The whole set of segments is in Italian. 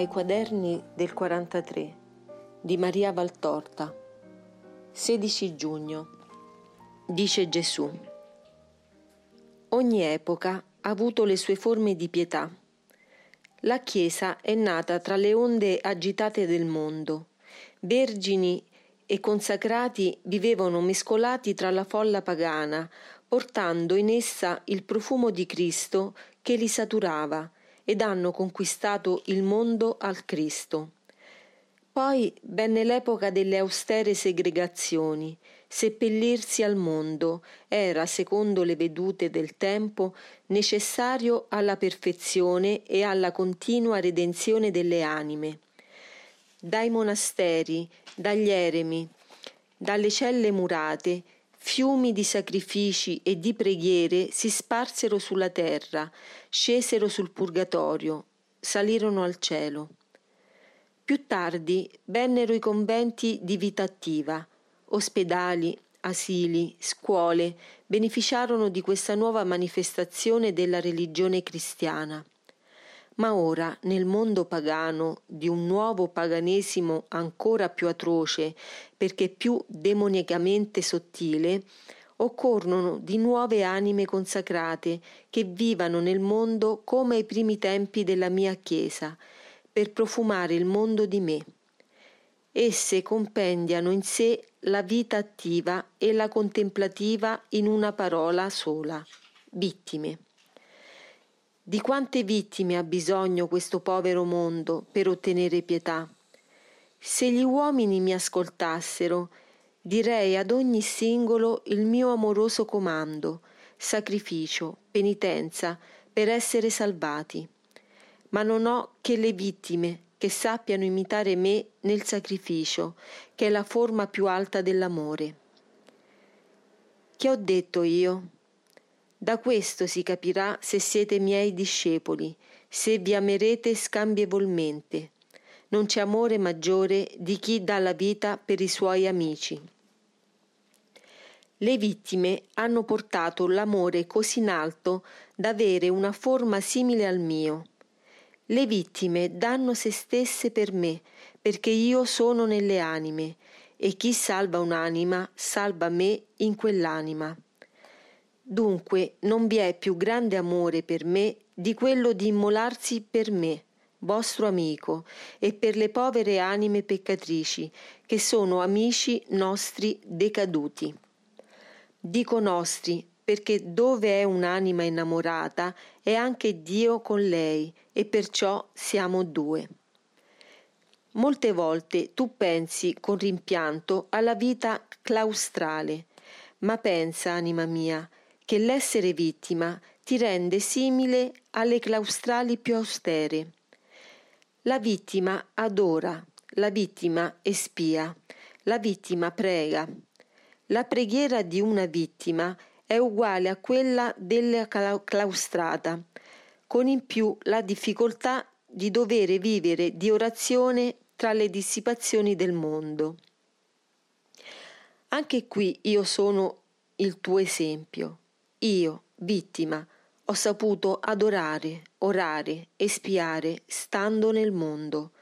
Dai quaderni del 43 di Maria Valtorta 16 giugno Dice Gesù Ogni epoca ha avuto le sue forme di pietà. La Chiesa è nata tra le onde agitate del mondo. Vergini e consacrati vivevano mescolati tra la folla pagana, portando in essa il profumo di Cristo che li saturava ed hanno conquistato il mondo al Cristo. Poi venne l'epoca delle austere segregazioni. Seppellirsi al mondo era, secondo le vedute del tempo, necessario alla perfezione e alla continua redenzione delle anime. Dai monasteri, dagli eremi, dalle celle murate, Fiumi di sacrifici e di preghiere si sparsero sulla terra, scesero sul purgatorio, salirono al cielo. Più tardi vennero i conventi di vita attiva, ospedali, asili, scuole beneficiarono di questa nuova manifestazione della religione cristiana ma ora nel mondo pagano di un nuovo paganesimo ancora più atroce perché più demoniacamente sottile, occorrono di nuove anime consacrate che vivano nel mondo come ai primi tempi della mia Chiesa, per profumare il mondo di me. Esse compendiano in sé la vita attiva e la contemplativa in una parola sola, vittime. Di quante vittime ha bisogno questo povero mondo per ottenere pietà? Se gli uomini mi ascoltassero, direi ad ogni singolo il mio amoroso comando, sacrificio, penitenza, per essere salvati. Ma non ho che le vittime che sappiano imitare me nel sacrificio, che è la forma più alta dell'amore. Che ho detto io? Da questo si capirà se siete miei discepoli, se vi amerete scambievolmente. Non c'è amore maggiore di chi dà la vita per i suoi amici. Le vittime hanno portato l'amore così in alto da avere una forma simile al mio. Le vittime danno se stesse per me, perché io sono nelle anime, e chi salva un'anima salva me in quell'anima. Dunque non vi è più grande amore per me di quello di immolarsi per me, vostro amico, e per le povere anime peccatrici, che sono amici nostri decaduti. Dico nostri perché dove è un'anima innamorata è anche Dio con lei e perciò siamo due. Molte volte tu pensi con rimpianto alla vita claustrale, ma pensa, anima mia, che l'essere vittima ti rende simile alle claustrali più austere. La vittima adora, la vittima espia, la vittima prega. La preghiera di una vittima è uguale a quella della claustrata, con in più la difficoltà di dovere vivere di orazione tra le dissipazioni del mondo. Anche qui io sono il tuo esempio. Io, vittima, ho saputo adorare, orare, espiare, stando nel mondo.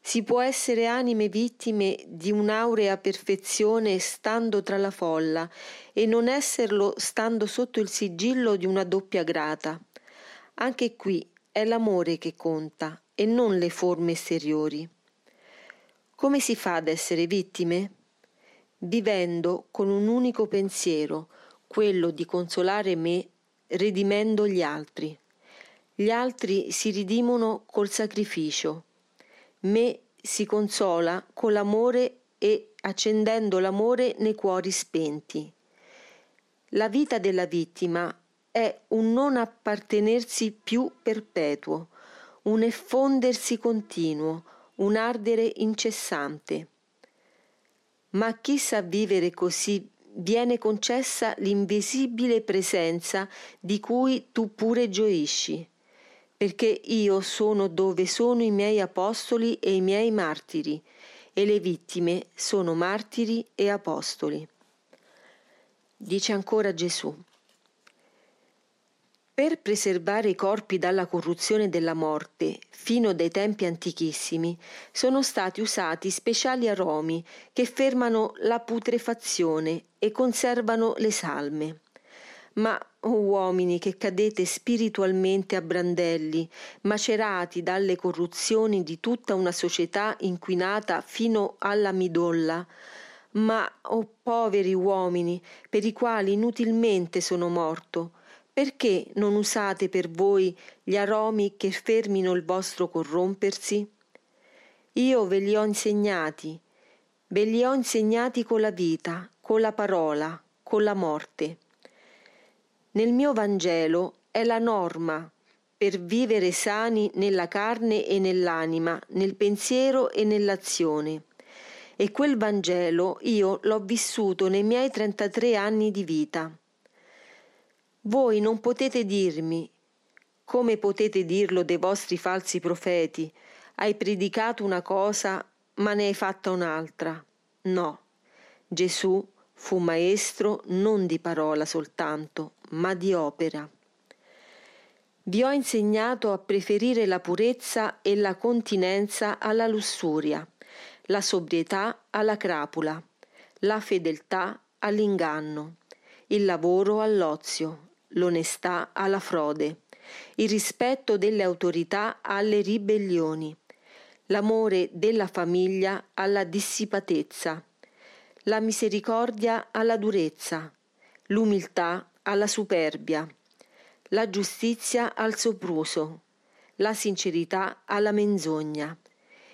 Si può essere anime vittime di un'aurea perfezione stando tra la folla e non esserlo stando sotto il sigillo di una doppia grata. Anche qui è l'amore che conta e non le forme esteriori. Come si fa ad essere vittime? Vivendo con un unico pensiero, quello di consolare me redimendo gli altri. Gli altri si ridimono col sacrificio. Me si consola con l'amore e accendendo l'amore nei cuori spenti. La vita della vittima è un non appartenersi più perpetuo, un effondersi continuo, un ardere incessante. Ma chi sa vivere così viene concessa l'invisibile presenza di cui tu pure gioisci, perché io sono dove sono i miei apostoli e i miei martiri, e le vittime sono martiri e apostoli. Dice ancora Gesù. Per preservare i corpi dalla corruzione della morte, fino dai tempi antichissimi, sono stati usati speciali aromi che fermano la putrefazione e conservano le salme. Ma, oh uomini che cadete spiritualmente a brandelli, macerati dalle corruzioni di tutta una società inquinata fino alla midolla, ma, oh poveri uomini, per i quali inutilmente sono morto, perché non usate per voi gli aromi che fermino il vostro corrompersi? Io ve li ho insegnati, ve li ho insegnati con la vita, con la parola, con la morte. Nel mio Vangelo è la norma per vivere sani nella carne e nell'anima, nel pensiero e nell'azione. E quel Vangelo io l'ho vissuto nei miei 33 anni di vita. Voi non potete dirmi, come potete dirlo dei vostri falsi profeti, hai predicato una cosa ma ne hai fatta un'altra. No, Gesù fu maestro non di parola soltanto, ma di opera. Vi ho insegnato a preferire la purezza e la continenza alla lussuria, la sobrietà alla crapula, la fedeltà all'inganno, il lavoro all'ozio, l'onestà alla frode, il rispetto delle autorità alle ribellioni, l'amore della famiglia alla dissipatezza, la misericordia alla durezza, l'umiltà alla superbia, la giustizia al sopruso, la sincerità alla menzogna,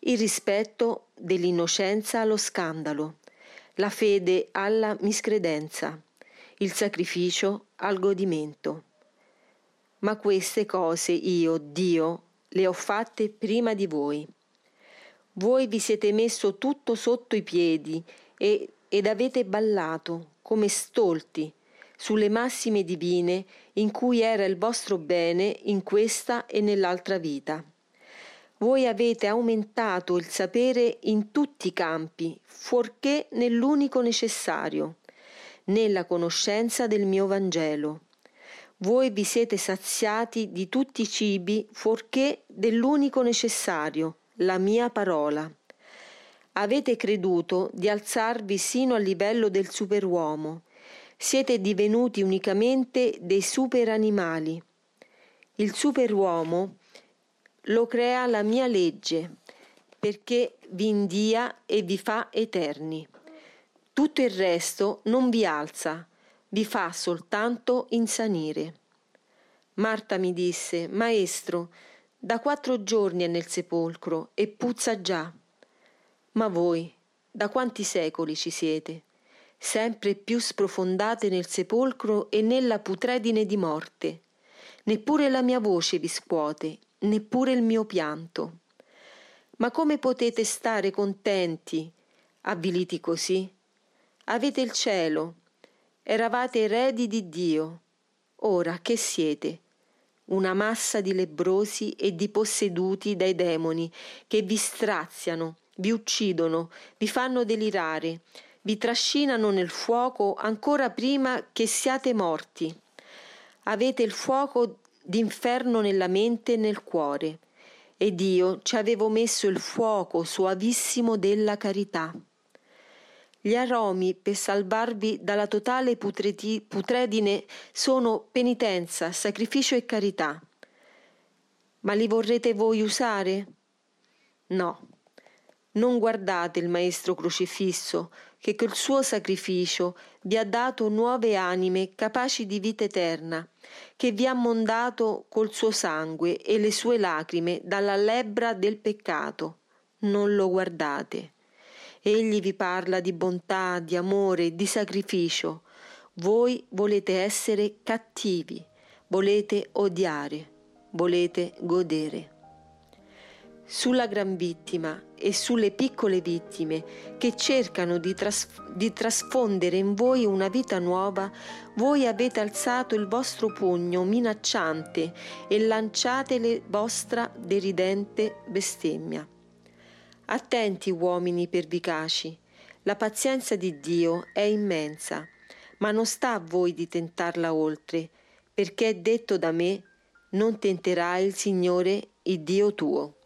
il rispetto dell'innocenza allo scandalo, la fede alla miscredenza, il sacrificio al godimento. Ma queste cose io, Dio, le ho fatte prima di voi. Voi vi siete messo tutto sotto i piedi e, ed avete ballato come stolti sulle massime divine in cui era il vostro bene in questa e nell'altra vita. Voi avete aumentato il sapere in tutti i campi, fuorché nell'unico necessario, nella conoscenza del mio Vangelo. Voi vi siete saziati di tutti i cibi, fuorché dell'unico necessario, la mia parola. Avete creduto di alzarvi sino al livello del superuomo. Siete divenuti unicamente dei superanimali. Il superuomo lo crea la mia legge, perché vi india e vi fa eterni. Tutto il resto non vi alza, vi fa soltanto insanire. Marta mi disse, Maestro, da quattro giorni è nel sepolcro e puzza già. Ma voi, da quanti secoli ci siete? Sempre più sprofondate nel sepolcro e nella putredine di morte. Neppure la mia voce vi scuote, neppure il mio pianto. Ma come potete stare contenti, avviliti così? Avete il cielo, eravate eredi di Dio. Ora che siete? Una massa di lebrosi e di posseduti dai demoni che vi straziano, vi uccidono, vi fanno delirare, vi trascinano nel fuoco ancora prima che siate morti. Avete il fuoco d'inferno nella mente e nel cuore, ed io ci avevo messo il fuoco suavissimo della carità gli aromi per salvarvi dalla totale putreti, putredine sono penitenza, sacrificio e carità. Ma li vorrete voi usare? No. Non guardate il Maestro crocifisso, che col suo sacrificio vi ha dato nuove anime capaci di vita eterna, che vi ha mondato col suo sangue e le sue lacrime dalla lebbra del peccato. Non lo guardate. Egli vi parla di bontà, di amore, di sacrificio. Voi volete essere cattivi, volete odiare, volete godere. Sulla gran vittima e sulle piccole vittime che cercano di, tras- di, trasfondere in voi una vita nuova, voi avete alzato il vostro pugno minacciante e lanciate la vostra deridente bestemmia. Attenti uomini pervicaci, la pazienza di Dio è immensa, ma non sta a voi di tentarla oltre, perché è detto da me, non tenterai il Signore, il Dio tuo.